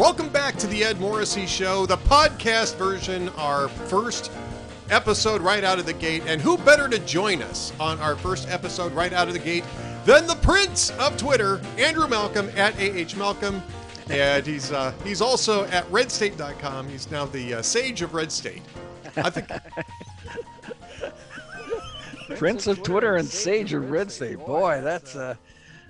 Welcome back to the Ed Morrissey Show, the podcast version, our first episode right out of the gate. And who better to join us on our first episode right out of the gate than the prince of Twitter, Andrew Malcolm at AH Malcolm. And he's uh, he's also at redstate.com. He's now the uh, sage of Red State. I think Prince of Twitter and Sage of Red State. Boy, that's a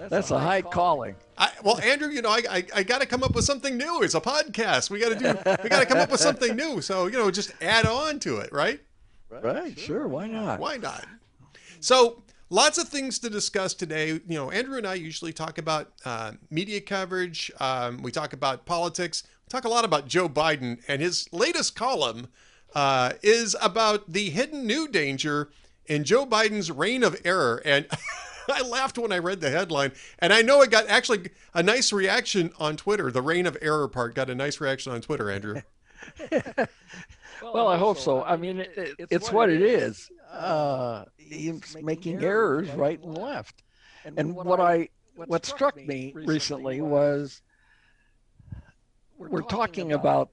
that's a high calling. I, well, Andrew, you know, I, I, I got to come up with something new. It's a podcast. We got to do. We got to come up with something new. So you know, just add on to it, right? Right. Sure. Why not? Why not? So lots of things to discuss today. You know, Andrew and I usually talk about uh, media coverage. Um, we talk about politics. We talk a lot about Joe Biden, and his latest column uh, is about the hidden new danger in Joe Biden's reign of error. And I laughed when I read the headline, and I know it got actually a nice reaction on Twitter. The reign of error part got a nice reaction on Twitter, Andrew. well, I hope so. I mean, it, it, it's what it is. Uh, he's making errors right and left. And what I what struck me recently was we're talking about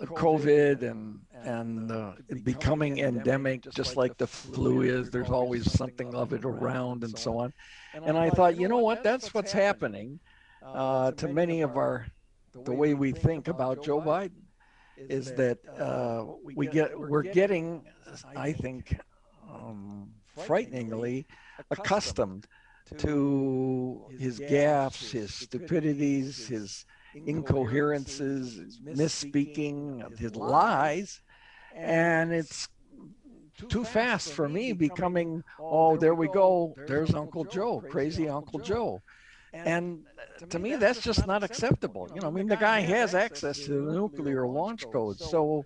COVID and and uh, becoming endemic, just like the flu is. There's always something of it around, and so on. And I thought, you know what? That's what's happening uh, to many of our the way we think about Joe Biden is that uh, we get we're getting, I think, um, frighteningly accustomed to his gaffes, his stupidities, his incoherences, misspeaking, his lies, and it's too fast for me becoming, oh, there we go, there's Uncle Joe, crazy Uncle Joe. And to me, that's just not acceptable. You know, I mean, the guy has access to the nuclear launch codes, so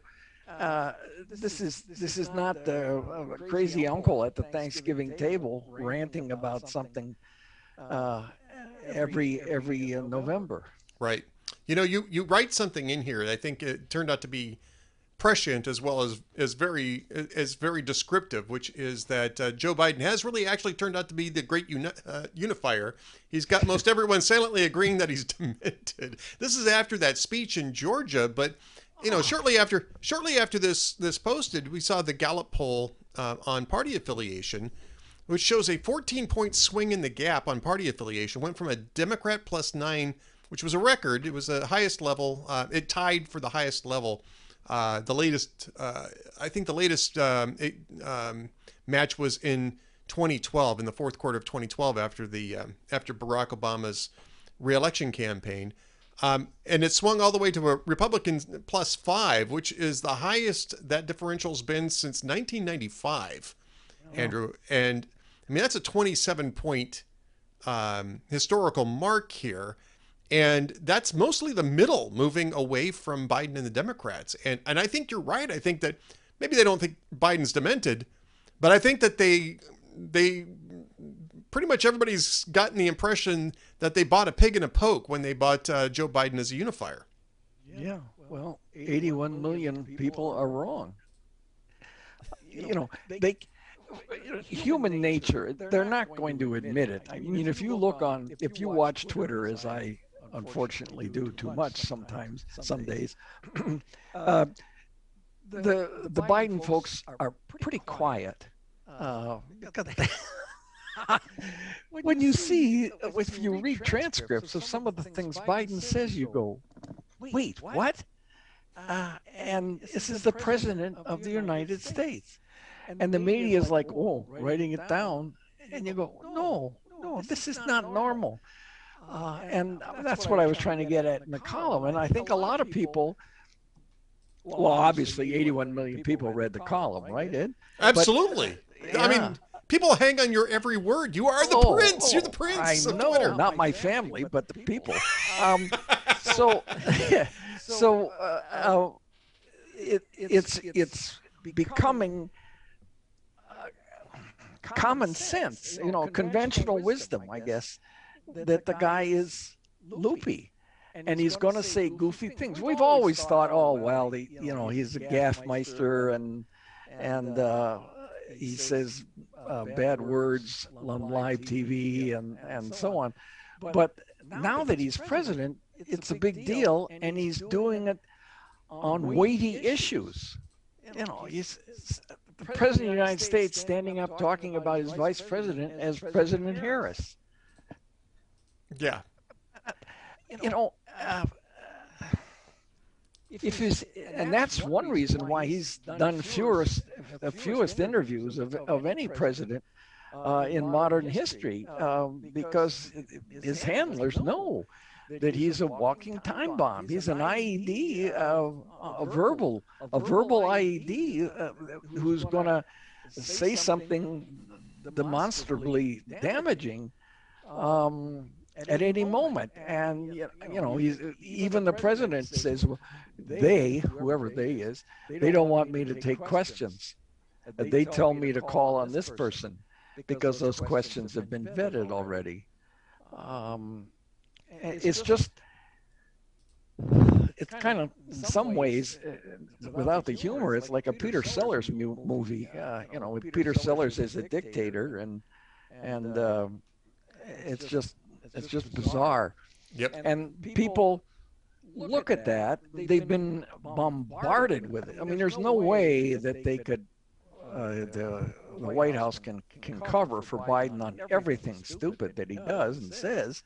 uh, this is this is not the uh, crazy uncle at the Thanksgiving table ranting about something uh, every every November. Right. You know, you you write something in here. I think it turned out to be prescient as well as as very as very descriptive, which is that uh, Joe Biden has really actually turned out to be the great uni- uh, unifier. He's got most everyone silently agreeing that he's demented. This is after that speech in Georgia, but you know, shortly after shortly after this this posted, we saw the Gallup poll uh, on party affiliation, which shows a 14 point swing in the gap on party affiliation. Went from a Democrat plus nine, which was a record. It was the highest level. Uh, it tied for the highest level. Uh, the latest, uh, I think, the latest um, it, um, match was in 2012, in the fourth quarter of 2012, after the um, after Barack Obama's reelection campaign. Um, and it swung all the way to a Republican plus five, which is the highest that differential's been since 1995, oh. Andrew. And I mean, that's a 27 point um, historical mark here. And that's mostly the middle moving away from Biden and the Democrats. And, and I think you're right. I think that maybe they don't think Biden's demented, but I think that they they pretty much everybody's gotten the impression that they bought a pig in a poke when they bought uh, Joe Biden as a unifier. Yeah, well, 81 million people are wrong. You know, they human nature, they're not going to admit it. I mean, if you look on, if you watch Twitter, as I unfortunately do too much sometimes, some days, uh, the the Biden folks are pretty quiet. Uh, when you see, if you read transcripts of some of the things Biden says, you go, wait, what? Uh, and this is the president of the United States. And the media is like, oh, writing it down. And you go, no, no, this is not normal. Uh, and that's what I was trying to get at in the column. And I think a lot of people, well, obviously 81 million people read the column, right, Ed? Absolutely. But, yeah. I mean, People hang on your every word. You are the oh, prince. Oh, You're the prince. I know, Twitter. not my family, but the people. Um, so, so uh, uh, it, it's it's becoming uh, common sense, you know, conventional wisdom, I guess, that the guy is loopy and he's going to say goofy things. We've always thought, oh well, he, you know, he's a gaffmeister and and uh, he says uh, bad words on live TV and, and so on. But now that he's president, it's a big deal, and he's doing it on weighty issues. You know, he's the president of the United States standing up talking about his vice president as President Harris. Yeah. You know, uh, if he's, and that's one reason why he's done fewest, the fewest interviews of, of any president uh, in modern history, um, because his handlers know that he's a walking time bomb. He's an IED, uh, a verbal, a verbal IED uh, who's going to say something demonstrably damaging um, at any moment. And you know, he's even the president says, well, they, whoever they is, they don't want me to take questions. They tell me to call on this person because those questions have been vetted already. Um, it's just it's kind of in some ways uh, without the humor it's like a peter sellers movie uh, you know with peter sellers as a dictator and and uh, it's just it's just bizarre. yep. And people look at that. they've been bombarded with it. I mean there's no way that they could uh, the, the white house can can cover for biden on everything stupid that he does and says.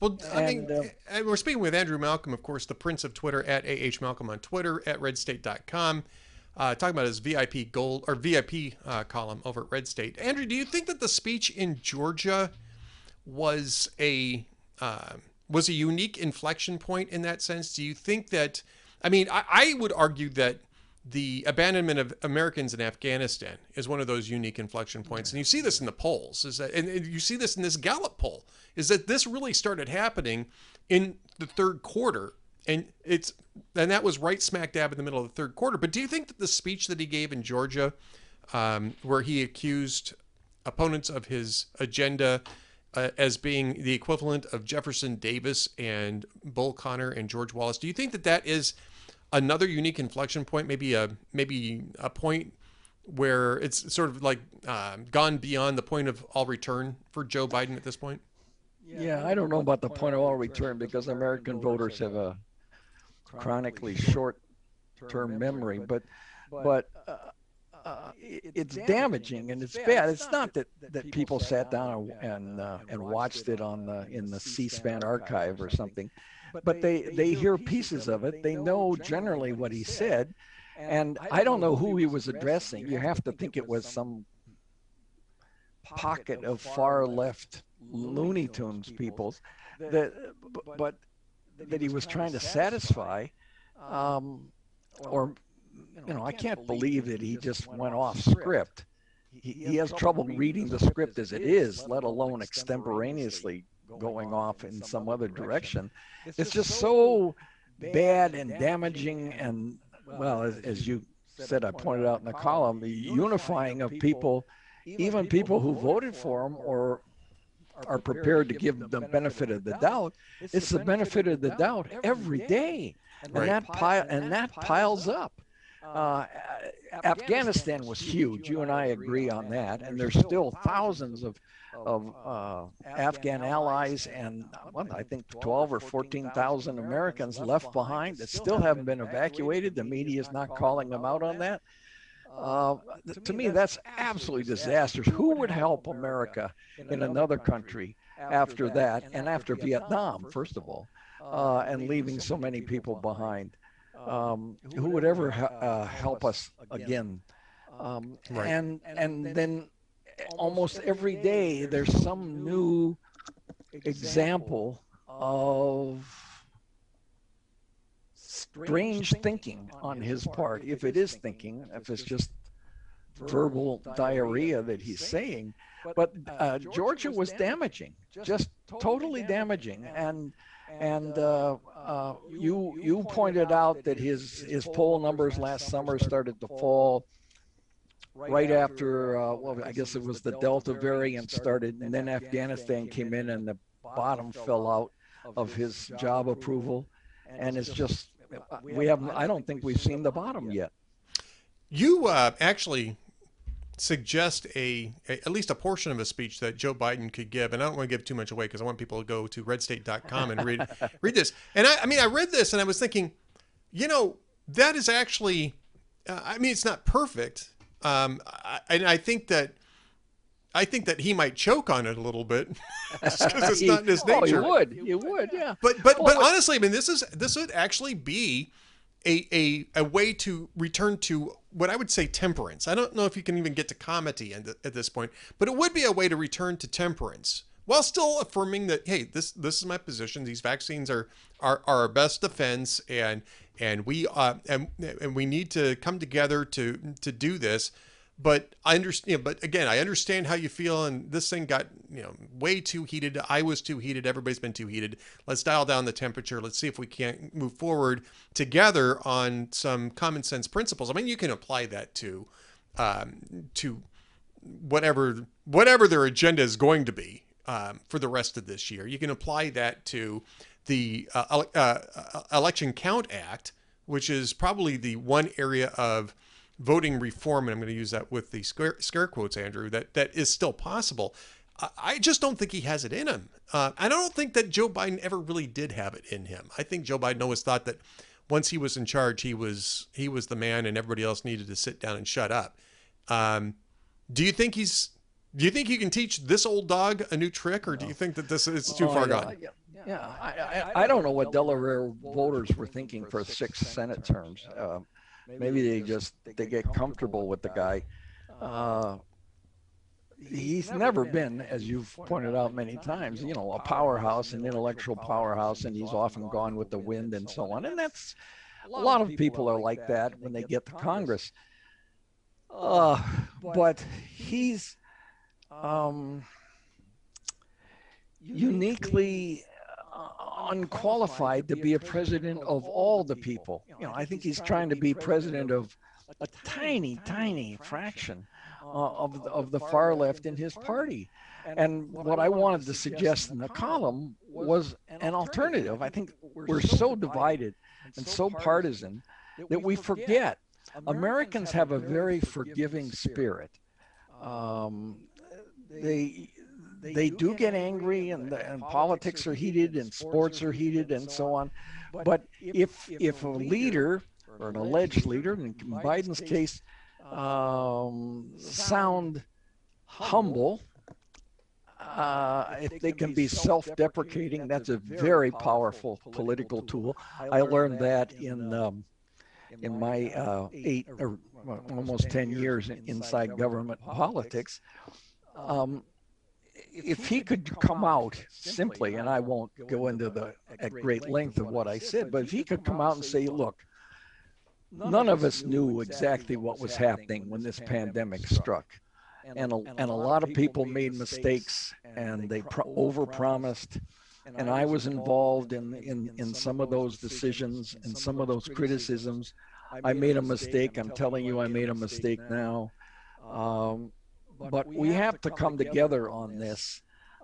well, I mean, and, uh, we're speaking with Andrew Malcolm, of course, the prince of Twitter at AH Malcolm on Twitter at redstate.com. Uh, talking about his VIP gold or VIP uh, column over at Red State. Andrew, do you think that the speech in Georgia was a uh, was a unique inflection point in that sense? Do you think that? I mean, I, I would argue that the abandonment of Americans in Afghanistan is one of those unique inflection points, and you see this in the polls. Is that, and you see this in this Gallup poll, is that this really started happening in the third quarter, and it's and that was right smack dab in the middle of the third quarter. But do you think that the speech that he gave in Georgia, um, where he accused opponents of his agenda uh, as being the equivalent of Jefferson Davis and Bull Connor and George Wallace, do you think that that is another unique inflection point, maybe a maybe a point where it's sort of like uh, gone beyond the point of all return for Joe Biden at this point? Yeah, I don't know about the point of all return because American voters have a chronically short-term memory, but but uh, uh, it's damaging and it's bad. It's not that, that people sat down and uh, and watched it on the in the C-SPAN archive or something. but they they hear pieces of it. They know generally what he said, and I don't know who he was addressing. You have to think it was some pocket of far left Looney Tunes peoples that, but that he was trying to satisfy, um, or you know, I can't believe that he just went off script. He, he has trouble reading the script as it is, let alone extemporaneously going off in some other direction. It's just so bad and damaging and, well, as, as you said, I pointed out in the column, the unifying of people, even people who voted for him or are prepared to give the benefit of the doubt. It's the benefit of the doubt every day, and that pile and that piles up. Uh, Afghanistan was huge. You and I agree on that, and there's still thousands of of uh, Afghan allies and what, I think 12 or 14,000 Americans left behind that still haven't been evacuated. The media is not calling them out on that. Uh, to me, that's absolutely disastrous. Who would help America in another country after that and after Vietnam, first of all, uh, and leaving so many people behind? Um, who would ever ha- uh, help us again? Um, right. And and then almost every day there's some new example of strange thinking on his part, if it is thinking, if it's just verbal diarrhea that he's saying. But uh, Georgia was damaging, just totally damaging, and and uh, uh, you you pointed out that his his poll numbers last summer started to fall right after, uh, well, I guess it was the Delta variant started, and then Afghanistan came in, and the bottom fell out of his job approval, and it's just we haven't. I don't think we've seen the bottom yet. You uh, actually suggest a, a, at least a portion of a speech that Joe Biden could give, and I don't want to give too much away because I want people to go to redstate.com and read read this. And I, I mean, I read this and I was thinking, you know, that is actually, uh, I mean, it's not perfect, um, I, and I think that. I think that he might choke on it a little bit because it's not in his nature. Oh, you would, you would, yeah. But but but honestly, I mean, this is this would actually be a, a, a way to return to what I would say temperance. I don't know if you can even get to comity at, at this point, but it would be a way to return to temperance while still affirming that hey, this this is my position. These vaccines are are, are our best defense, and and we uh, and and we need to come together to to do this but I understand. But again, I understand how you feel, and this thing got you know way too heated. I was too heated. Everybody's been too heated. Let's dial down the temperature. Let's see if we can't move forward together on some common sense principles. I mean, you can apply that to um, to whatever whatever their agenda is going to be um, for the rest of this year. You can apply that to the uh, uh, uh Election Count Act, which is probably the one area of voting reform, and I'm going to use that with the scare, scare quotes, Andrew, that, that is still possible. I just don't think he has it in him. Uh, I don't think that Joe Biden ever really did have it in him. I think Joe Biden always thought that once he was in charge, he was he was the man, and everybody else needed to sit down and shut up. Um, do you think he's? Do you think you can teach this old dog a new trick, or do you think that this is too oh, far yeah, gone? Yeah, yeah. I, I, I, don't know what Delaware voters were thinking for six Senate terms. Uh, maybe they just they get comfortable with the guy. Uh, he's never been, as you've pointed out many times, you know, a powerhouse, an intellectual powerhouse, and he's often gone with the wind and so on. And that's a lot of people are like that when they get to Congress. Uh, but he's um, uniquely unqualified to be a president of all the people. You know, I think he's trying to be president of a tiny, tiny fraction uh, of, the, of the far left in his party. And what I wanted to suggest in the column was an alternative. I think we're so divided and so partisan that we forget Americans have a very forgiving spirit. Um, they they do get angry and, and politics are heated and sports are heated and so on. But if if a leader or an alleged leader, in Biden's case, um, sound humble, uh, if they can be self-deprecating, that's a very powerful political tool. I learned that in um, in my uh, eight or almost ten years inside government politics. Um, if he could come out simply, and I won't go into the at great length of what I said, but if he could come out and say, look, none of us knew exactly what was happening when this pandemic struck. And a, and a lot of people made mistakes and they pro- overpromised. And I was involved in, in, in some of those decisions and some of those criticisms. I made a mistake. I'm telling you, I made a mistake now. Um, but we have to come together on this.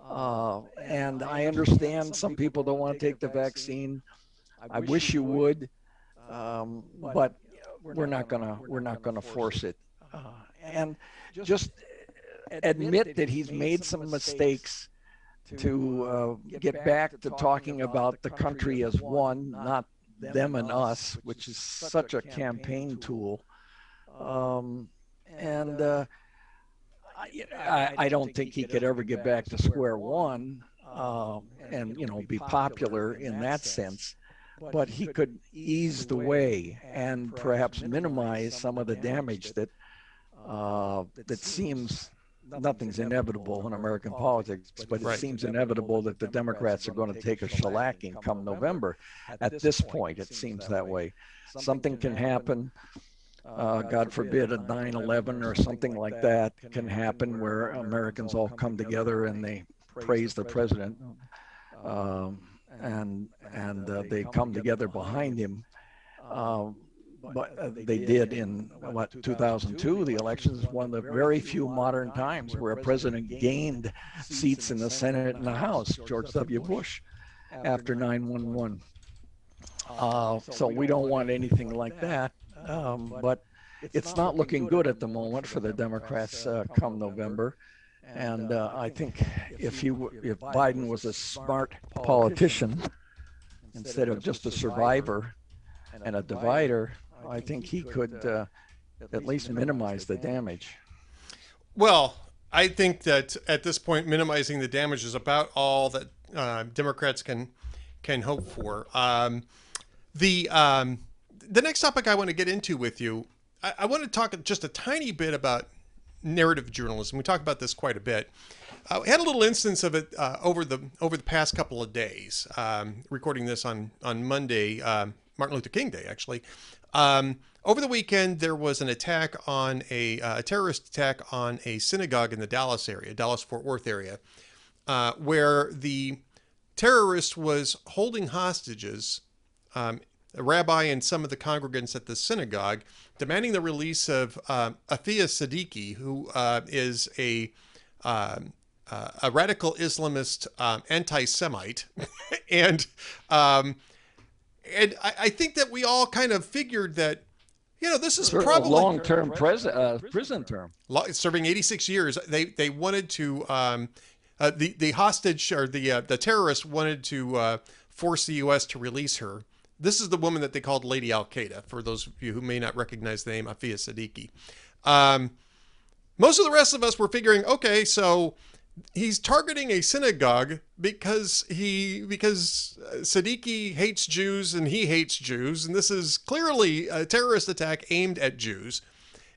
Uh, and I understand some people don't want to take the vaccine. I wish you would, um, but we're not gonna we're not gonna force it. Uh, and just admit that he's made some mistakes to uh, get back to talking about the country as one, not them and us, which is such a campaign tool. Um, and uh, I, I don't think he could ever get back to square one um, and you know be popular in that sense but he could ease the way and perhaps minimize some of the damage that uh, that seems nothing's inevitable in American politics, but it seems inevitable that the Democrats are going to take a shellacking come November. At this point, it seems that way. Something can happen uh, God forbid, a 9 11 or something like that can happen where Americans all come together and they praise the president. Um, and, and uh, they come together behind him. Um, but uh, they did in what 2002 the elections one of the very few modern times where a president gained seats in the senate and the house george w. Bush after 911 uh, so we don't want anything like that um, but it's not looking good at the moment for the Democrats uh, come November. And uh, I think if he if Biden was a smart politician instead of just a survivor and a divider, I think he could uh, at least minimize the damage. Well, I think that at this point, minimizing the damage is about all that uh, Democrats can can hope for. Um, the um, the next topic I want to get into with you, I, I, want to talk just a tiny bit about narrative journalism. We talk about this quite a bit. We had a little instance of it uh, over the over the past couple of days. Um, recording this on on Monday, um, Martin Luther King Day, actually. Um, over the weekend, there was an attack on a, uh, a, terrorist attack on a synagogue in the Dallas area, Dallas Fort Worth area, uh, where the terrorist was holding hostages um, a rabbi and some of the congregants at the synagogue, demanding the release of uh, Aafia Siddiqui, who uh, is a um, uh, a radical Islamist um, anti-Semite, and um, and I, I, think that we all kind of figured that you know this is For probably a long-term pres- uh, prison term, serving 86 years. They they wanted to um, uh, the the hostage or the uh, the terrorist wanted to force the U.S. to release her. This is the woman that they called Lady Al Qaeda, for those of you who may not recognize the name Aafia Siddiqui. Um, most of the rest of us were figuring, okay, so he's targeting a synagogue because he because uh, Siddiqui hates Jews and he hates Jews, and this is clearly a terrorist attack aimed at Jews.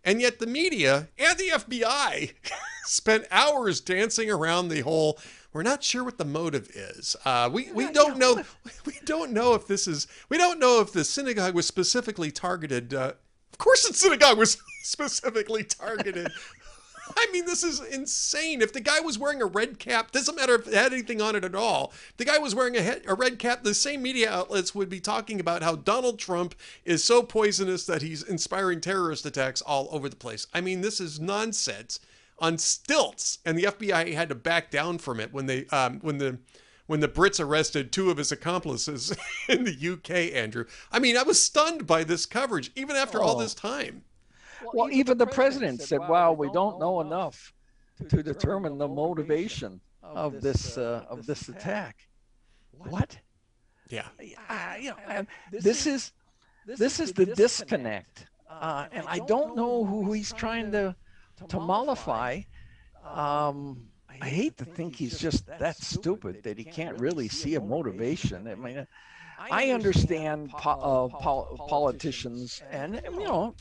And yet the media and the FBI spent hours dancing around the whole we're not sure what the motive is. Uh, we we don't know. We don't know if this is. We don't know if the synagogue was specifically targeted. Uh, of course, the synagogue was specifically targeted. I mean, this is insane. If the guy was wearing a red cap, doesn't matter if it had anything on it at all. If the guy was wearing a, a red cap. The same media outlets would be talking about how Donald Trump is so poisonous that he's inspiring terrorist attacks all over the place. I mean, this is nonsense on stilts, and the FBI had to back down from it when they um, when the when the Brits arrested two of his accomplices in the UK. Andrew, I mean, I was stunned by this coverage, even after oh. all this time. Well, well even, even the president, president said, "Wow, we don't know enough to determine the motivation of this uh, of this attack." What? Yeah. Uh, you know, this is this is the disconnect, uh, and I don't know who he's trying to to mollify, um, I hate to think he's just that stupid that he can't really see a motivation. I mean, I understand po- uh, pol- politicians, and you know,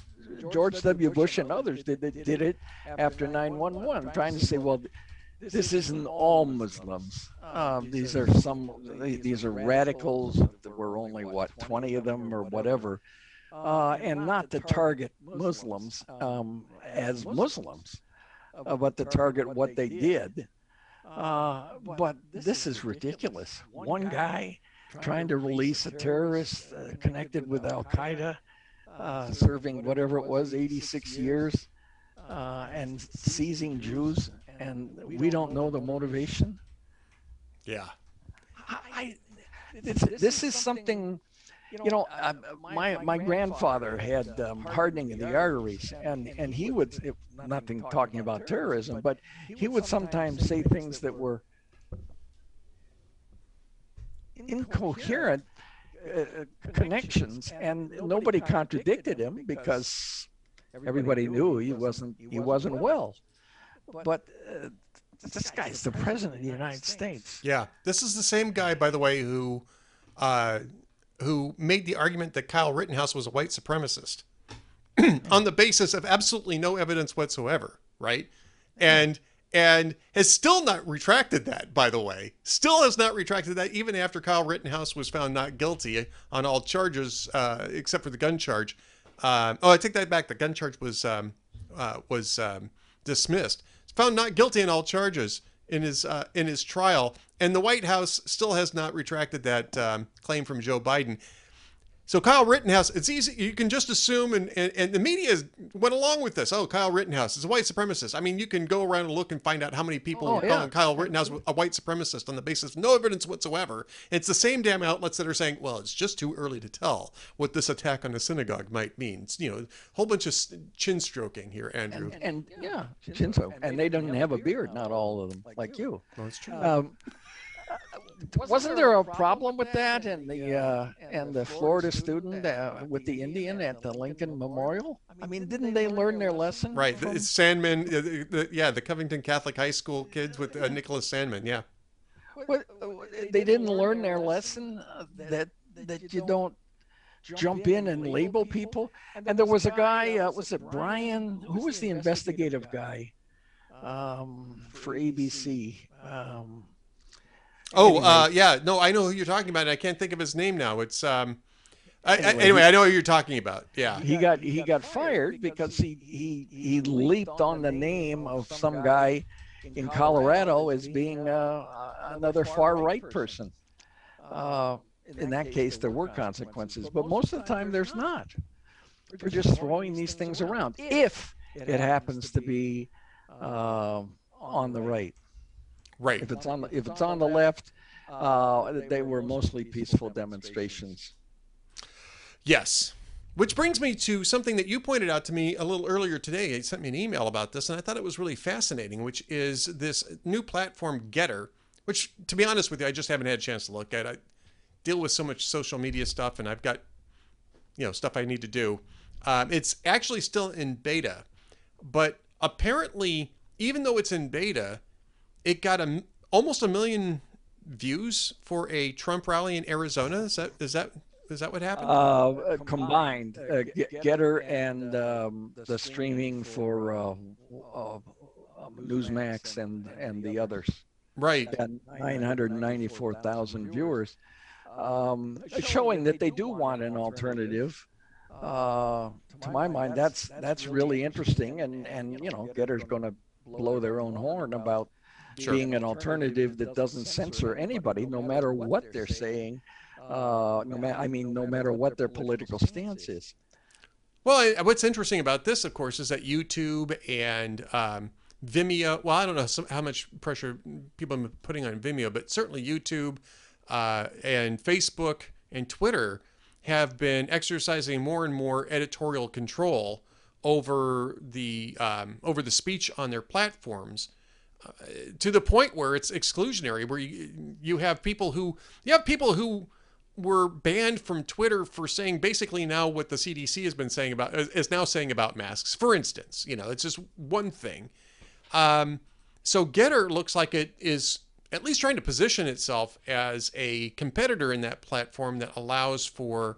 George W. Bush and others did did it after 9/11, trying to say, well, this isn't all Muslims. Um, these are some. These are radicals. There were only what 20 of them or whatever uh, and not to target Muslims um, as Muslims, about but to target what they did. Uh, but this is ridiculous. One guy trying to release a terrorist uh, connected with Al Qaeda, uh, serving whatever it was, 86 years, uh, and seizing Jews, and we don't know the motivation. Yeah. I, this, this is something you know, uh, my my grandfather had um, hardening of the arteries, and and he would, if nothing talking about terrorism, but he would sometimes say things that were incoherent uh, uh, connections, and nobody contradicted him because everybody knew he wasn't he wasn't well. But uh, this guy's the president of the United States. Yeah, this is the same guy, by the way, who. Uh, who made the argument that Kyle Rittenhouse was a white supremacist on the basis of absolutely no evidence whatsoever, right? And and has still not retracted that, by the way. Still has not retracted that, even after Kyle Rittenhouse was found not guilty on all charges, uh, except for the gun charge. Um, oh, I take that back. The gun charge was um, uh, was um, dismissed. Found not guilty on all charges in his uh, in his trial, and the White House still has not retracted that um, claim from Joe Biden. So Kyle Rittenhouse, it's easy. You can just assume, and, and, and the media went along with this. Oh, Kyle Rittenhouse is a white supremacist. I mean, you can go around and look and find out how many people Oh, are yeah. calling Kyle Rittenhouse a white supremacist on the basis of no evidence whatsoever. It's the same damn outlets that are saying, well, it's just too early to tell what this attack on the synagogue might mean. It's, you know, a whole bunch of chin stroking here, Andrew. And yeah, Shinzo. And they don't even have a beard, not all of them, like you. Well, it's true. Um, wasn't there a problem with that and the uh, and the Florida student uh, with the Indian at the Lincoln Memorial? I mean, didn't they learn their lesson? Right. from- It's Sandmann, uh, the, the, yeah, the Covington Catholic High School kids with uh, Nicholas Sandmann. Yeah. What, they didn't learn their lesson uh, that that you don't jump in and label people. And there was a guy, uh, was it Brian? Who was the investigative guy um, for ABC? Um, Oh, Anyway. uh, yeah. No, I know who you're talking about. I can't think of his name now. It's um. I, anyway, Anyway, anyway I know who you're talking about. Yeah. he got he got fired because he he he leaped on the name of some guy in Colorado as being uh, another far right person. Uh, in that case, there were consequences, but most of the time there's not. We're just throwing these things around if it happens to be um, on the right. Right. If it's on the if it's on the left, uh, they were mostly peaceful demonstrations. Yes. Which brings me to something that you pointed out to me a little earlier today. You sent me an email about this, and I thought it was really fascinating, which is this new platform, GETTR, which, to be honest with you, I just haven't had a chance to look at. I deal with so much social media stuff, and I've got, you know, stuff I need to do. Um, it's actually still in beta, but apparently, even though it's in beta, it got a m almost a million views for a Trump rally in Arizona. Is that is that is that what happened? Uh, uh, combined, uh, Ge- GETTR and um, the streaming for uh, uh, um, Newsmax and and the others. right. Got 994,000 viewers, um, showing that they do want an alternative. Uh, to my mind, that's that's really interesting, and and you know, GETTR's going to blow their own horn about Sure. being an alternative that doesn't censor anybody, no matter what they're saying. Uh, no matter, I mean, no matter what their political stance is. Well, I- what's interesting about this, of course, is that YouTube and um, Vimeo. Well, I don't know some, how much pressure people have been putting on Vimeo, but certainly YouTube uh, and Facebook and Twitter have been exercising more and more editorial control over the um, over the speech on their platforms to the point where it's exclusionary where you, you have people who you have people who were banned from Twitter for saying basically now what the CDC has been saying about is now saying about masks. For instance, you know, it's just one thing. Um, so GETTR looks like it is at least trying to position itself as a competitor in that platform that allows for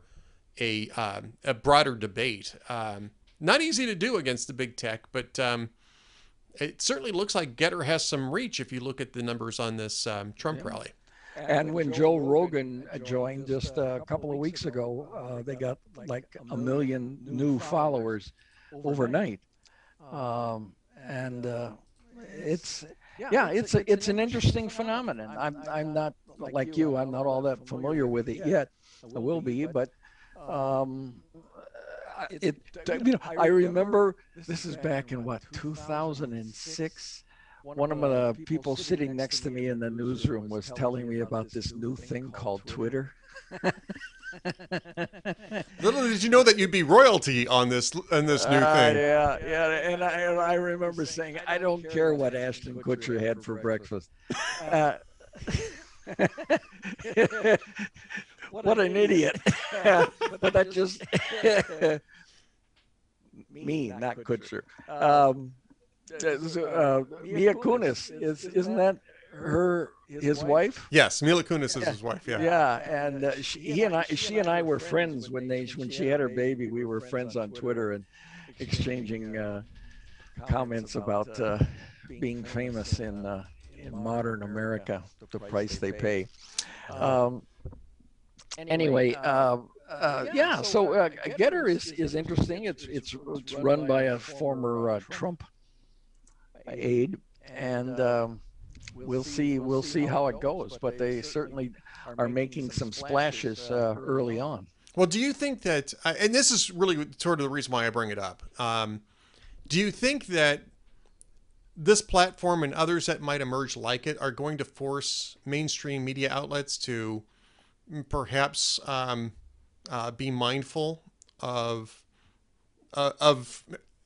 a um, a broader debate. Um, not easy to do against the big tech, but um, it certainly looks like GETTR has some reach if you look at the numbers on this um, Trump rally. And when Joe Rogan uh, joined just a couple of weeks ago, uh, they got like a million new followers overnight. Um, and uh, it's yeah, it's a, it's an interesting phenomenon. I'm I'm not like you. I'm not all that familiar with it yet. I will be, but um, uh, it you know I remember this is back in what 2006 one of the people sitting next to me in the newsroom was telling me about this new thing called Twitter. Little did you know that you'd be royalty on this on this new Uh, thing. yeah, yeah, and I, and I remember saying, I don't care what Ashton Kutcher had for breakfast. Uh, what an idiot! but that just me, not Kutcher. Um, uh, Mia Kunis is isn't that her his wife? Yes, Mila Kunis is his wife. Yeah. Yeah, and uh, she, he and I, she and I were friends when they when she had her baby. We were friends on Twitter and exchanging uh, comments about uh, being famous in uh, in modern America, the price they pay. Um, anyway, uh, uh, yeah. So uh, GETTR is is interesting. It's it's it's run by a former uh, Trump aide, and um, we'll see we'll see how it goes. But they certainly are making some splashes uh, early on. Well, do you think that, uh, and this is really sort of the reason why I bring it up. Um, do you think that this platform and others that might emerge like it are going to force mainstream media outlets to perhaps um, uh, be mindful of uh, of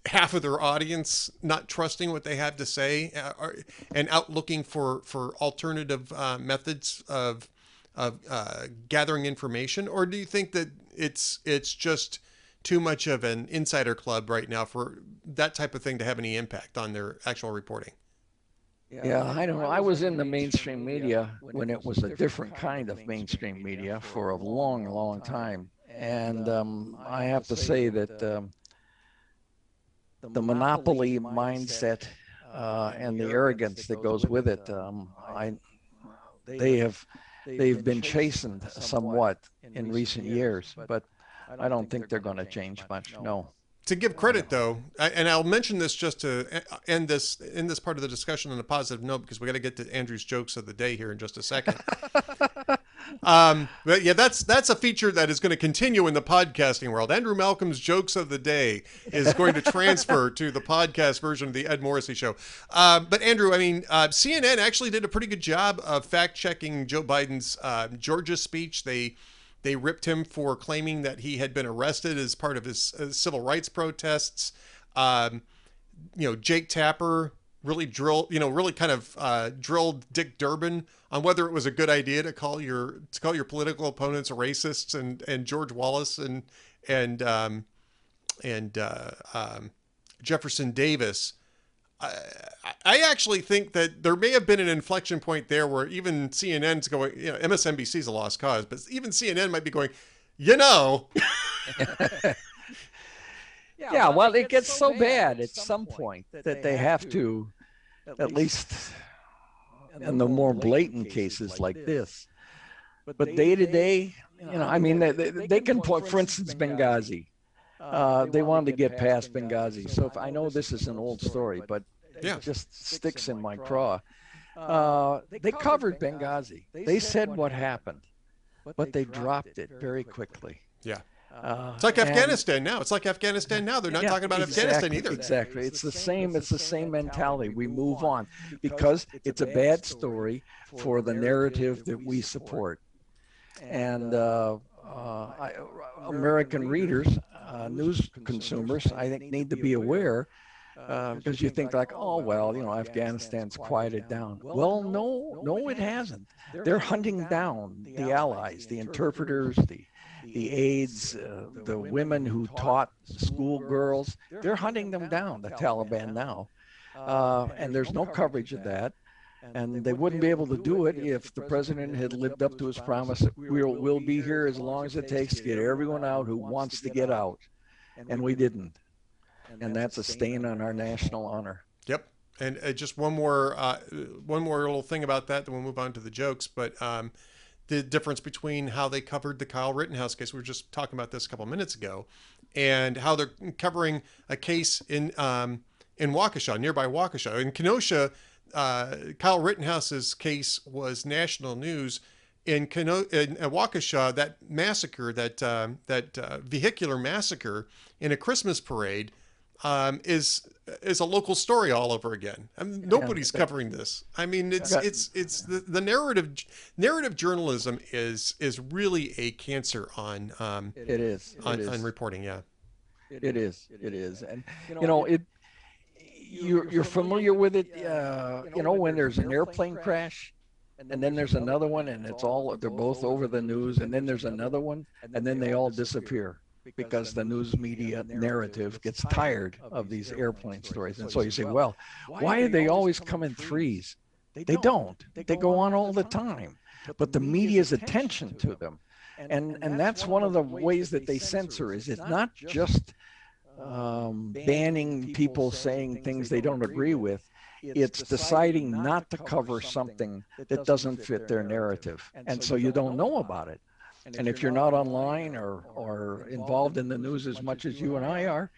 half of their audience not trusting what they have to say uh, and out looking for for alternative uh, methods of of uh, gathering information, or do you think that it's it's just too much of an insider club right now for that type of thing to have any impact on their actual reporting? Yeah, I don't know. I was in the mainstream media when it was a different kind of mainstream media for a long, long time, and um, I have to say that um, the monopoly mindset uh, and the arrogance that goes with it, um, I they have they've been chastened somewhat in recent years, but I don't think they're going to change much. No. To give credit, though, and I'll mention this just to end this in this part of the discussion on a positive note because we got to get to Andrew's jokes of the day here in just a second. um, but yeah, that's that's a feature that is going to continue in the podcasting world. Andrew Malcolm's jokes of the day is going to transfer to the podcast version of the Ed Morrissey show. Uh, but Andrew, I mean, uh, CNN actually did a pretty good job of fact checking Joe Biden's uh, Georgia speech. They they ripped him for claiming that he had been arrested as part of his uh, civil rights protests. Um, you know, Jake Tapper really drilled, you know, really kind of uh, drilled Dick Durbin on whether it was a good idea to call your to call your political opponents racists and and George Wallace and and um, and uh, um, Jefferson Davis I, actually think that there may have been an inflection point there where even CNN's going, you know, MSNBC's a lost cause, but even CNN might be going, you know. yeah, yeah, well, it gets so bad at some point that they have to, at least in the more blatant cases like this. But day to day, you know, I mean, they, they, they can put, for instance, Benghazi. Uh, they wanted to get past Benghazi. So if, I know this is an old story, but yeah. it just sticks in my craw. Uh, they covered Benghazi. They said what happened, but they dropped it very quickly. Yeah. Uh, it's like Afghanistan now. It's like Afghanistan now. They're not yeah, talking about exactly, Afghanistan either. Exactly. It's the same. It's the same mentality. We move on because it's a bad story for the narrative that we support. And uh, uh, I, American readers, uh, news consumers, I think, need to be aware because uh, you think like, oh well, you know, Afghanistan's quieted down. Well, no, no, it hasn't. They're hunting down the allies, the interpreters, the the aides, uh, the women who taught schoolgirls. They're hunting them down, the Taliban now, uh, and there's no coverage of that. And they wouldn't be able to do it if the president had lived up to his promise that we'll, we'll be here as long as it takes to get everyone out who wants to get out. And we didn't and that's a stain on our national honor. Yep. And uh, just one more, uh, one more little thing about that, then we'll move on to the jokes. But um, the difference between how they covered the Kyle Rittenhouse case, we were just talking about this a couple minutes ago, and how they're covering a case in um, in Waukesha, nearby Waukesha, in Kenosha. Uh, Kyle Rittenhouse's case was national news. In, Keno- in Waukesha, that massacre, that uh, that uh, vehicular massacre in a Christmas parade, um, is is a local story all over again. I mean, nobody's covering this. I mean, it's it's it's the, the narrative narrative journalism is is really a cancer on um, it is on, it is. on reporting. Yeah, it is. It is, and you know it. You're you're familiar with it. Uh, you know when there's an airplane crash, and then there's another one, and it's all they're both over the news, and then there's another one, and then they all disappear because the news media narrative gets tired of these airplane stories. And so you say, well, why do they always come in threes? They don't. They go on all the time. But the media's attention to them. And, and that's one of the ways that they censor is it's not just um, banning people saying things they don't agree with. It's deciding not to cover something that doesn't fit their narrative. And so you don't know about it. And if you're not online or, or involved in the news as much as you and I are,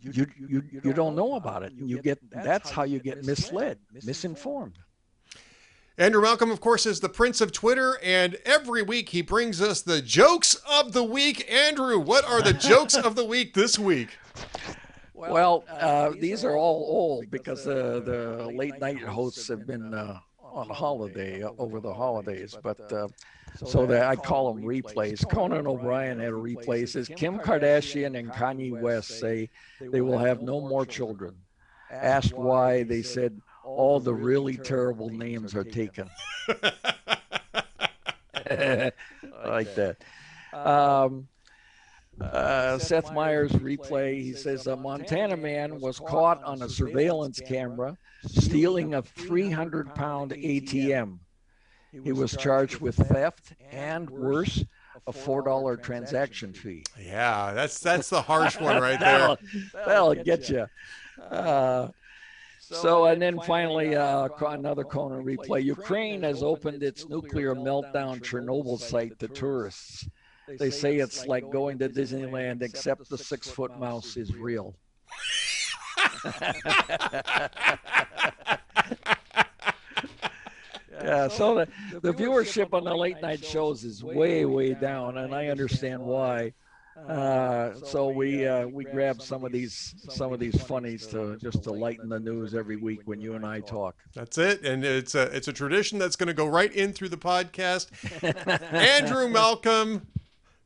you, you, you don't know about it. You get, that's how you get misled, misinformed. Andrew Malcolm, of course, is the prince of Twitter, and every week he brings us the jokes of the week. Andrew, what are the jokes of the week this week? Well, uh, these are all old because uh, the late night hosts have been uh, on holiday uh, over the holidays, but uh, so that I call them replays. Conan O'Brien had a replay. Says Kim Kardashian and Kanye West say they will have no more children. Asked why, they said all the really terrible names are taken. I like that. Um, uh, Seth Meyers replay. He says a Montana man was caught on a surveillance camera stealing a 300 pound ATM. He was charged with theft and worse, a four dollar transaction fee. Yeah, that's that's the harsh one right there. that'll, that'll get you. Uh, so, and then finally, uh, another Conan replay. Ukraine has opened its nuclear meltdown Chernobyl site to tourists. They say it's like going to Disneyland, except the six foot mouse is real. yeah, so the, the viewership on the late night shows is way, way down, and I understand why. Uh, so we uh, we grab some of these some of these funnies to just to lighten the news every week when you and I talk. That's it, and it's a it's a tradition that's going to go right in through the podcast. Andrew Malcolm,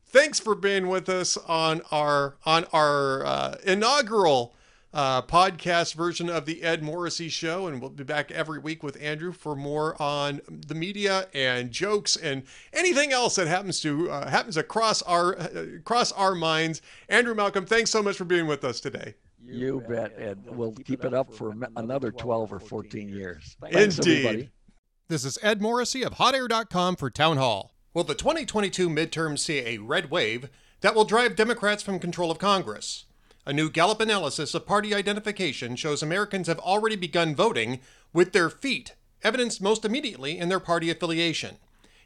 thanks for being with us on our on our uh, inaugural uh, podcast version of the Ed Morrissey Show, and we'll be back every week with Andrew for more on the media and jokes and anything else that happens to uh, happens across our uh, across our minds. Andrew Malcolm, thanks so much for being with us today. You bet, Ed. We'll keep it up for another 12 or 14 years. Thanks, Indeed. Everybody. This is Ed Morrissey of HotAir.com for Town Hall. Will the 2022 midterms see a red wave that will drive Democrats from control of Congress? A new Gallup analysis of party identification shows Americans have already begun voting with their feet, evidenced most immediately in their party affiliation.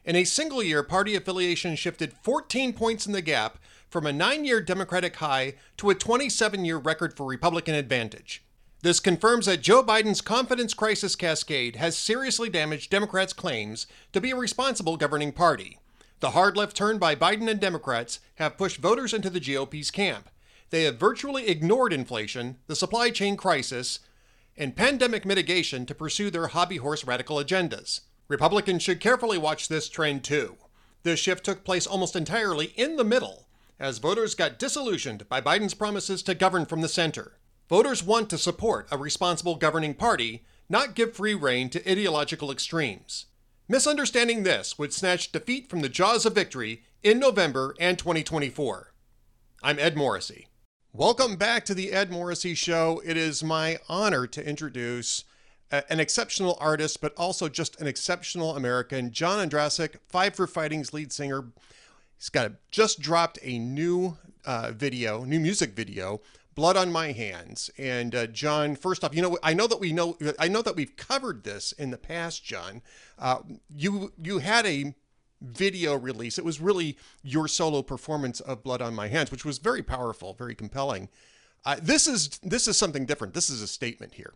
In a single year, party affiliation shifted 14 points in the gap from a nine year Democratic high to a 27 year record for Republican advantage. This confirms that Joe Biden's confidence crisis cascade has seriously damaged Democrats' claims to be a responsible governing party. The hard left turn by Biden and Democrats have pushed voters into the GOP's camp. They have virtually ignored inflation, the supply chain crisis, and pandemic mitigation to pursue their hobby horse radical agendas. Republicans should carefully watch this trend too. This shift took place almost entirely in the middle, as voters got disillusioned by Biden's promises to govern from the center. Voters want to support a responsible governing party, not give free rein to ideological extremes. Misunderstanding this would snatch defeat from the jaws of victory in November and 2024. I'm Ed Morrissey. Welcome back to the Ed Morrissey Show. It is my honor to introduce an exceptional artist, but also just an exceptional American, John Ondrasik, Five for Fighting's lead singer. He's got just dropped a new uh, video, new music video blood on my hands. And uh, john first off you know i know that we know i know that we've covered this in the past john. Uh, you you had a video release. It was really your solo performance of blood on my hands which was very powerful very compelling. Uh, this is this is something different. This is a statement here.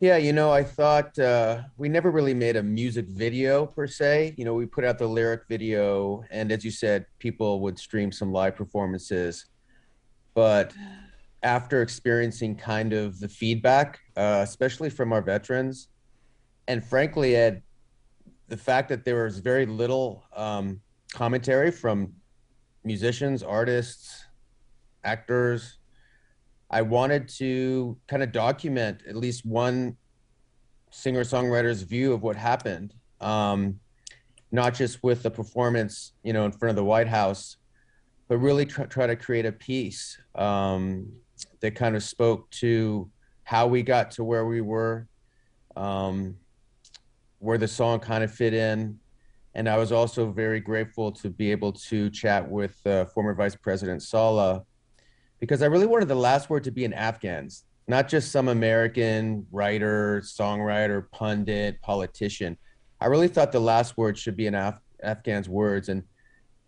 Yeah you know i thought uh, we never really made a music video per se. You know we put out the lyric video and as you said people would stream some live performances but after experiencing kind of the feedback, uh, especially from our veterans, and frankly, Ed, the fact that there was very little um, commentary from musicians, artists, actors, I wanted to kind of document at least one singer songwriter's view of what happened. Um, not just with the performance, you know, in front of the White House, but really try, try to create a piece um, that kind of spoke to how we got to where we were, um, where the song kind of fit in. And I was also very grateful to be able to chat with uh, former Vice President Saleh because I really wanted the last word to be in Afghans, not just some American writer, songwriter, pundit, politician. I really thought the last word should be in Af- Afghans' words. And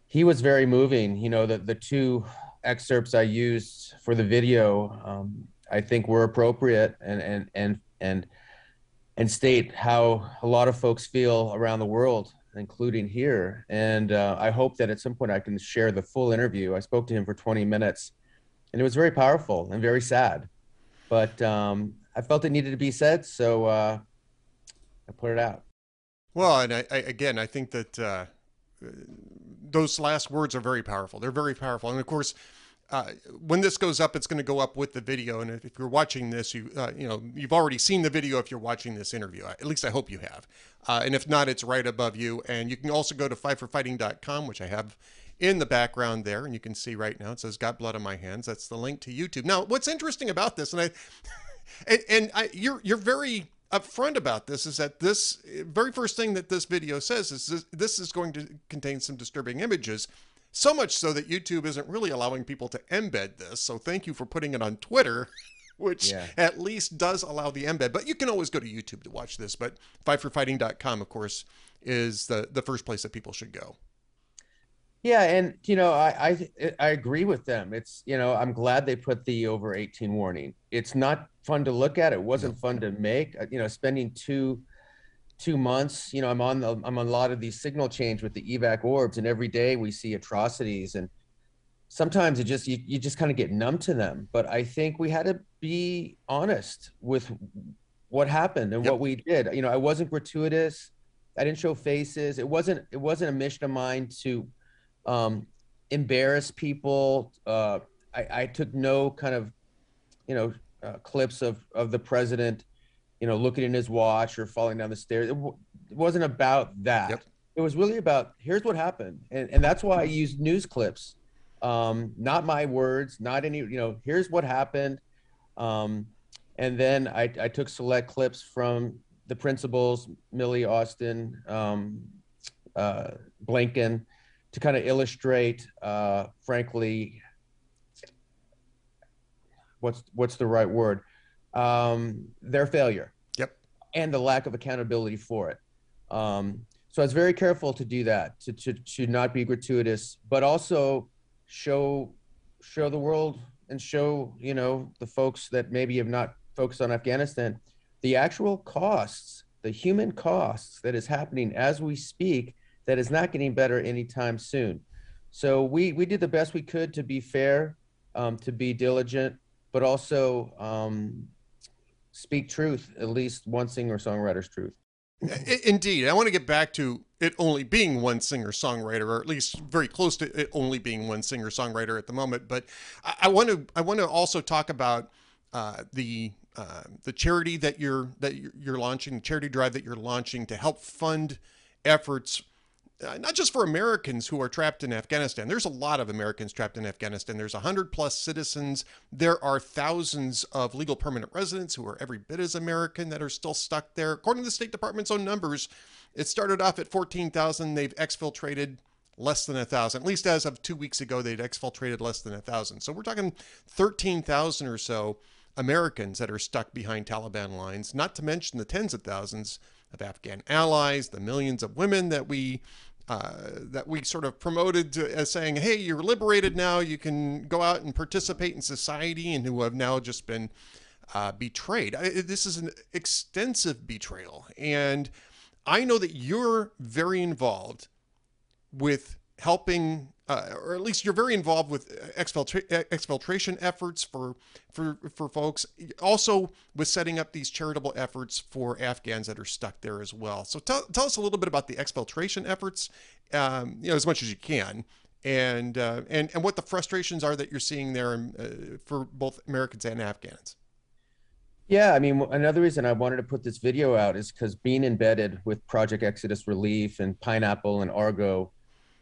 he was very moving. You know, the the two excerpts I used for the video, um, I think were appropriate and and and and and state how a lot of folks feel around the world, including here. And uh, I hope that at some point I can share the full interview. I spoke to him for 20 minutes, and it was very powerful and very sad. But um, I felt it needed to be said, so uh, I put it out. Well, and I, I again, I think that uh, those last words are very powerful. They're very powerful, and of course, uh, when this goes up, it's going to go up with the video. And if, you're watching this, you uh, you know you've already seen the video. If you're watching this interview, at least I hope you have. Uh, and if not, it's right above you. And you can also go to fiveforfighting.com, which I have in the background there, and you can see right now it says "Got blood on my hands." That's the link to YouTube. Now, what's interesting about this, and I and, and I, you're you're very upfront about this is that this very first thing that this video says is this, this is going to contain some disturbing images so much so that YouTube isn't really allowing people to embed this. So thank you for putting it on Twitter, which yeah. at least does allow the embed. But you can always go to YouTube to watch this. But fiveforfighting.com, of course, is the, the first place that people should go. Yeah, and you know, I, I I agree with them. It's you know, I'm glad they put the over 18 warning. It's not fun to look at. It wasn't fun to make. Uh, you know, spending two two months you know i'm on the i'm on a lot of these signal change with the evac orbs and every day we see atrocities and sometimes it just you, you just kind of get numb to them but i think we had to be honest with what happened and yep. what we did you know i wasn't gratuitous i didn't show faces it wasn't it wasn't a mission of mine to um embarrass people uh i i took no kind of you know uh, clips of of the president you know, looking in his watch or falling down the stairs. It, w- it wasn't about that. Yep. It was really about here's what happened, and and that's why I used news clips, um, not my words, not any. You know, here's what happened, um, and then I, I took select clips from the principals, Milley Austin, um, uh, Blinken, to kind of illustrate, uh, frankly, what's what's the right word? Um, their failure Yep. and the lack of accountability for it. Um, so I was very careful to do that, to, to, to not be gratuitous, but also show show the world and show you know the folks that maybe have not focused on Afghanistan the actual costs, the human costs that is happening as we speak that is not getting better anytime soon. So we we did the best we could to be fair, um, to be diligent, but also um, speak truth, at least one singer songwriter's truth. Indeed. I want to get back to it only being one singer songwriter, or at least very close to it only being one singer songwriter at the moment. But I, want to I want to also talk about uh, the uh, the charity that you're that you're launching, the charity drive that you're launching to help fund efforts uh, not just for Americans who are trapped in Afghanistan. There's a lot of Americans trapped in Afghanistan. There's 100 plus citizens. There are thousands of legal permanent residents who are every bit as American that are still stuck there. According to the State Department's own numbers, it started off at 14,000. They've exfiltrated less than a thousand. At least as of two weeks ago, they'd exfiltrated less than a thousand. So we're talking 13,000 or so Americans that are stuck behind Taliban lines, not to mention the tens of thousands of Afghan allies, the millions of women that we uh, that we sort of promoted to, as saying, "Hey, you're liberated now. You can go out and participate in society," and who have now just been uh, betrayed. I, this is an extensive betrayal, and I know that you're very involved with helping uh, or at least you're very involved with exfiltra- exfiltration efforts for for for folks. Also, with setting up these charitable efforts for Afghans that are stuck there as well. So tell, tell us a little bit about the exfiltration efforts, um, you know, as much as you can, and uh, and and what the frustrations are that you're seeing there uh, for both Americans and Afghans. Yeah, I mean, another reason I wanted to put this video out is because being embedded with Project Exodus Relief and Pineapple and Argo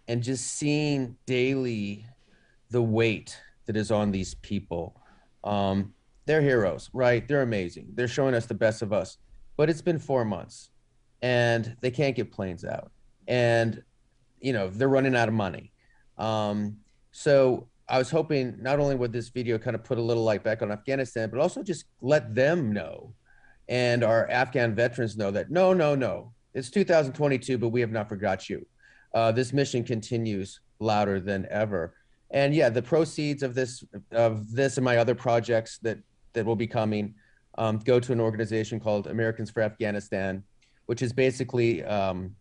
and just seeing daily the weight that is on these people. Um, they're heroes, right? They're amazing. They're showing us the best of us. But it's been four months and they can't get planes out. And, you know, they're running out of money. Um, so I was hoping not only would this video kind of put a little light back on Afghanistan, but also just let them know and our Afghan veterans know that no, no, no, it's 2022, but we have not forgot you uh, this mission continues louder than ever. And yeah, the proceeds of this of this and my other projects that that will be coming um, go to an organization called Americans for Afghanistan, which is basically um,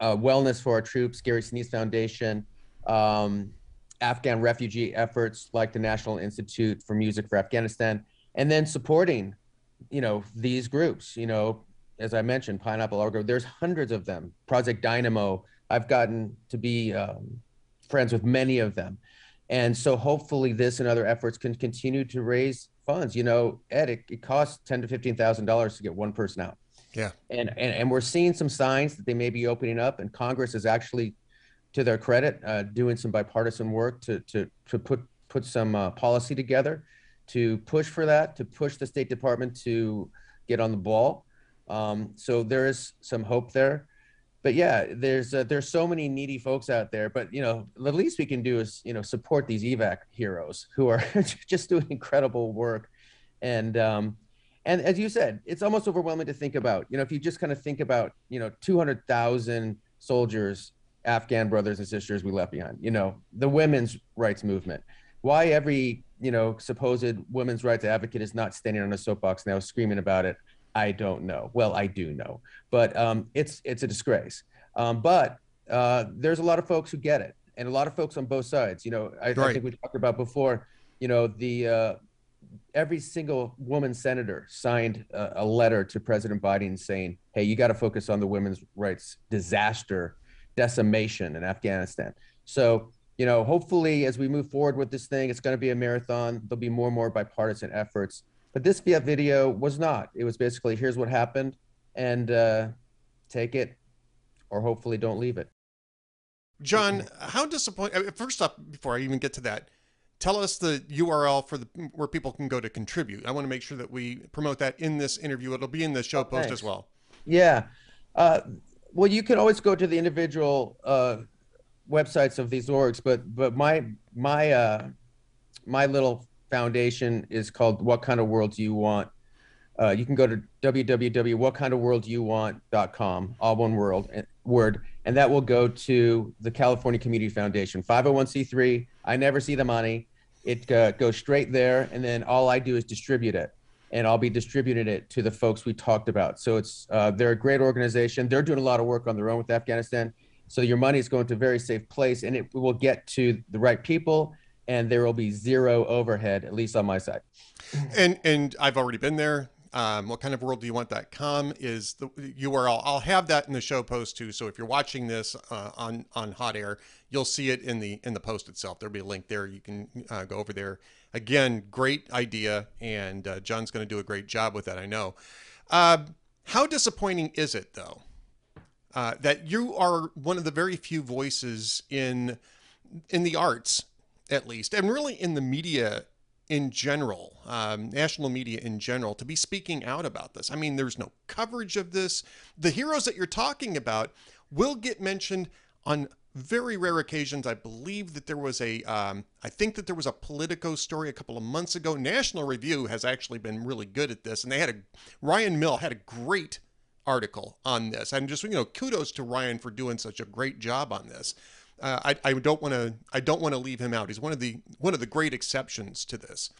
wellness for our troops, Gary Sinise Foundation, um, Afghan refugee efforts like the National Institute for Music for Afghanistan, and then supporting, you know, these groups. You know, as I mentioned, Pineapple Argo. There's hundreds of them. Project Dynamo. I've gotten to be um, friends with many of them, and so hopefully this and other efforts can continue to raise funds. You know, Ed, it, it costs ten to fifteen thousand dollars to get one person out. Yeah. And, and and we're seeing some signs that they may be opening up, and Congress is actually, to their credit, uh, doing some bipartisan work to to to put put some uh, policy together, to push for that, to push the State Department to get on the ball. Um, so there is some hope there. But yeah, there's uh, there's so many needy folks out there. But you know, the least we can do is you know support these evac heroes who are just doing incredible work, and um, and as you said, it's almost overwhelming to think about. You know, if you just kind of think about, you know, 200,000 soldiers, Afghan brothers and sisters we left behind, you know, the women's rights movement. Why every, you know, supposed women's rights advocate is not standing on a soapbox now screaming about it, I don't know. Well, I do know, but um, it's it's a disgrace. Um, but uh, there's a lot of folks who get it, and a lot of folks on both sides. You know, I, right. I think we talked about before. You know, the uh, every single woman senator signed a, a letter to President Biden saying, "Hey, you got to focus on the women's rights disaster, decimation in Afghanistan." So, you know, hopefully, as we move forward with this thing, it's going to be a marathon. There'll be more and more bipartisan efforts. But this video was not. It was basically, here's what happened, and uh, take it, or hopefully don't leave it. John, how disappointing? First up, before I even get to that, tell us the URL for the where people can go to contribute. I want to make sure that we promote that in this interview. It'll be in the show oh, post as well. Yeah. Uh, well, you can always go to the individual uh, websites of these orgs, but but my my uh, my little foundation is called What Kind of World Do You Want? Uh, you can go to www.whatkindofworldyouyouwant.com, all one world eh, word, and that will go to the California Community Foundation, 501c3. I never see the money. It uh, goes straight there, and then all I do is distribute it, and I'll be distributing it to the folks we talked about. So it's uh, they're a great organization. They're doing a lot of work on their own with Afghanistan. So your money is going to a very safe place, and it will get to the right people and there will be zero overhead, at least on my side. And and I've already been there um, what kind of world do you want.com is the URL. I'll have that in the show post too. So if you're watching this uh, on on hot air, you'll see it in the in the post itself. There'll be a link there. You can uh, go over there. Again, great idea, and uh, John's going to do a great job with that. I know. Uh, how disappointing is it though uh, that you are one of the very few voices in in the arts, at least, and really in the media in general, um, national media in general, to be speaking out about this. I mean, there's no coverage of this. The heroes that you're talking about will get mentioned on very rare occasions. I believe that there was a, um, I think that there was a Politico story a couple of months ago. National Review has actually been really good at this, and they had a Ryan Mills had a great article on this. And just you know, kudos to Ryan for doing such a great job on this uh, I, I don't want to I don't want to leave him out. He's one of the one of the great exceptions to this,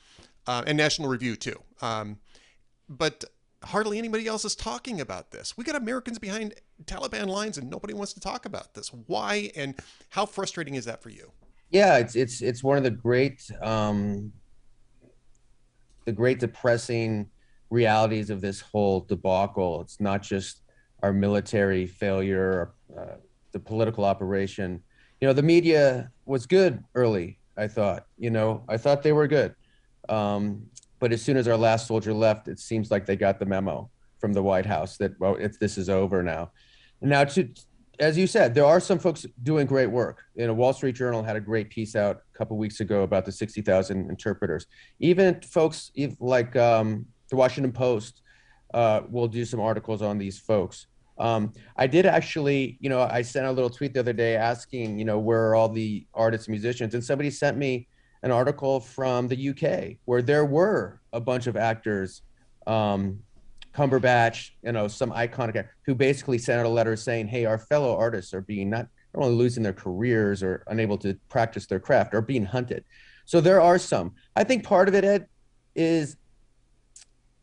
uh, and National Review too. Um, but hardly anybody else is talking about this. We got Americans behind Taliban lines, and nobody wants to talk about this. Why and how frustrating is that for you? Yeah, it's it's it's one of the great um, the great depressing realities of this whole debacle. It's not just our military failure, uh, the political operation you know, the media was good early. I thought, you know, I thought they were good. Um, but as soon as our last soldier left, it seems like they got the memo from the White House that well, if this is over now. Now, to as you said, there are some folks doing great work. You know, Wall Street Journal had a great piece out a couple weeks ago about the 60,000 interpreters. Even folks like um, the Washington Post uh, will do some articles on these folks. Um, I did actually, you know, I sent a little tweet the other day asking, you know, where are all the artists and musicians? And somebody sent me an article from the UK where there were a bunch of actors, um, Cumberbatch, you know, some iconic who basically sent out a letter saying, hey, our fellow artists are being not, not only losing their careers or unable to practice their craft, are being hunted. So there are some. I think part of it, Ed, is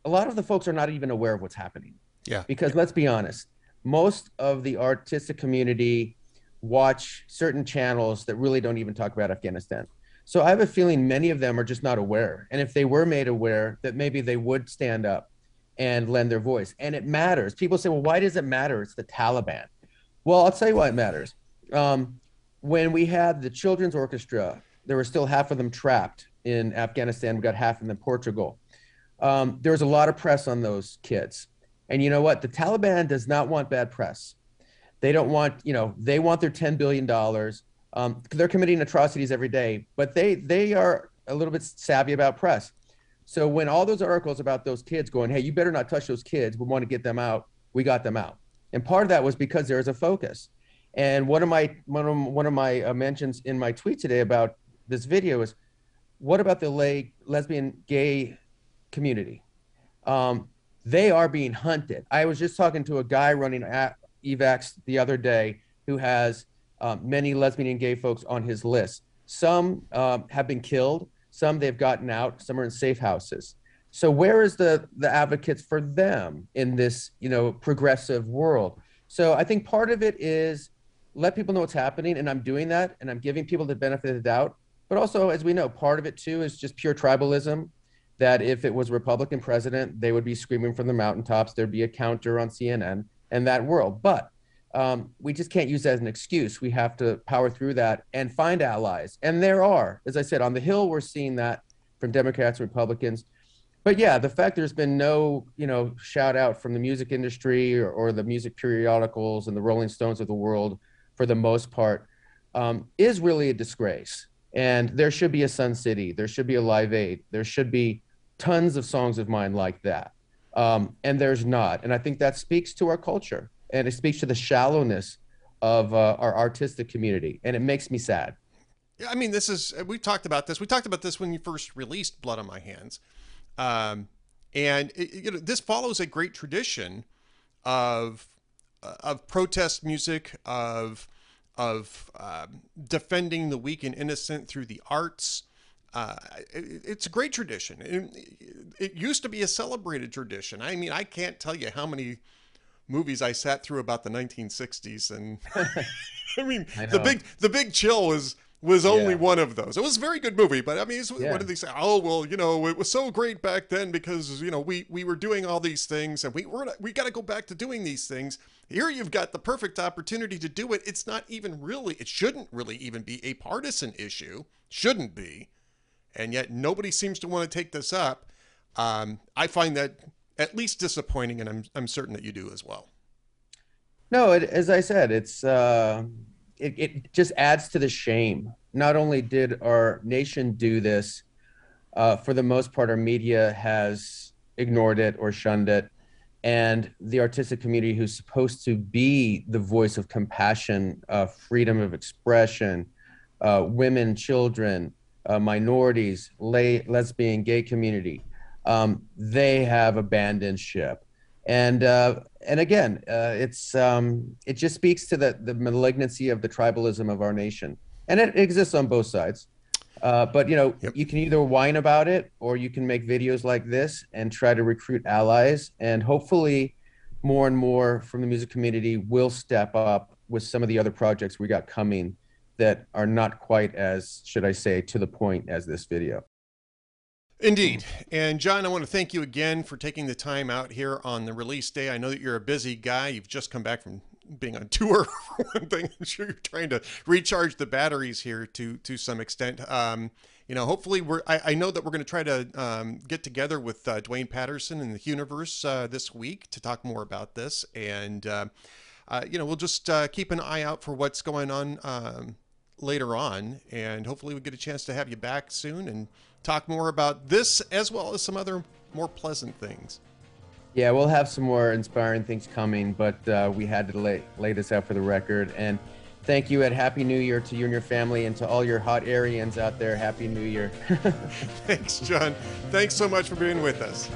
a lot of the folks are not even aware of what's happening. Yeah. Because let's be honest, most of the artistic community watch certain channels that really don't even talk about Afghanistan. So I have a feeling many of them are just not aware. And if they were made aware, that maybe they would stand up and lend their voice. And it matters. People say, well, why does it matter? It's the Taliban. Well, I'll tell you why it matters. Um, when we had the children's orchestra, there were still half of them trapped in Afghanistan. We got half of in Portugal. Um, there was a lot of press on those kids. And you know what? The Taliban does not want bad press. They don't want, you know, they want their $10 billion. Um, they're committing atrocities every day, but they they are a little bit savvy about press. So when all those articles about those kids going, hey, you better not touch those kids, we want to get them out, we got them out. And part of that was because there was a focus. And one of my one of, one of my uh, mentions in my tweet today about this video is, what about the lay, lesbian, gay community? Um, they are being hunted. I was just talking to a guy running at evacs the other day who has um, many lesbian and gay folks on his list. Some um, have been killed, some they've gotten out, some are in safe houses. So where is the the advocates for them in this you know progressive world? So I think part of it is let people know what's happening, and I'm doing that, and I'm giving people the benefit of the doubt. But also, as we know, part of it too is just pure tribalism. That if it was Republican president, they would be screaming from the mountaintops. There'd be a counter on CNN and that world. But um, we just can't use that as an excuse. We have to power through that and find allies. And there are, as I said, on the Hill, we're seeing that from Democrats and Republicans. But yeah, the fact there's been no, you know, shout out from the music industry or, or the music periodicals and the Rolling Stones of the world, for the most part, um, is really a disgrace. And there should be a Sun City, there should be a Live Aid, there should be tons of songs of mine like that. Um, and there's not. And I think that speaks to our culture and it speaks to the shallowness of uh, our artistic community, and it makes me sad. Yeah, I mean, this is we talked about this. We talked about this when you first released "Blood on My Hands," um, and it, you know this follows a great tradition of uh, of protest music, of of um, defending the weak and innocent through the arts. Uh, it, it's a great tradition. It, it used to be a celebrated tradition. I mean, I can't tell you how many movies I sat through about the 1960s, and I mean I the big the Big Chill was was only yeah. one of those. It was a very good movie, but I mean, yeah. what did they say? Oh well, you know, it was so great back then because you know we we were doing all these things, and we were we got to go back to doing these things. Here you've got the perfect opportunity to do it. It's not even really, it shouldn't really even be a partisan issue, shouldn't be, and yet nobody seems to want to take this up. Um, I find that at least disappointing, and I'm I'm certain that you do as well. No, it, as I said, it's uh, it it just adds to the shame. Not only did our nation do this, uh, for the most part, our media has ignored it or shunned it, and the artistic community, who's supposed to be the voice of compassion, uh, freedom of expression, uh, women, children, uh, minorities, lay, lesbian, gay community um, they have abandoned ship. And uh, and again, uh, it's um, it just speaks to the the malignancy of the tribalism of our nation, and it exists on both sides. Uh, but you know, yep. you can either whine about it or you can make videos like this and try to recruit allies. And hopefully, more and more from the music community will step up with some of the other projects we got coming that are not quite as, should I say, to the point as this video. Indeed. And John, I want to thank you again for taking the time out here on the release day. I know that you're a busy guy. You've just come back from being on tour for one thing. I'm sure you're trying to recharge the batteries here to to some extent. Um, you know, hopefully we're. I, I know that we're going to try to um, get together with uh, Duane Patterson and the Universe uh, this week to talk more about this, and uh, uh you know, we'll just uh, keep an eye out for what's going on um, later on, and hopefully we get a chance to have you back soon and talk more about this as well as some other more pleasant things. Yeah, we'll have some more inspiring things coming, but uh, we had to lay, lay this out for the record. And thank you, and Happy New Year to you and your family, and to all your hot Aryans out there. Happy New Year. Thanks, John. Thanks so much for being with us.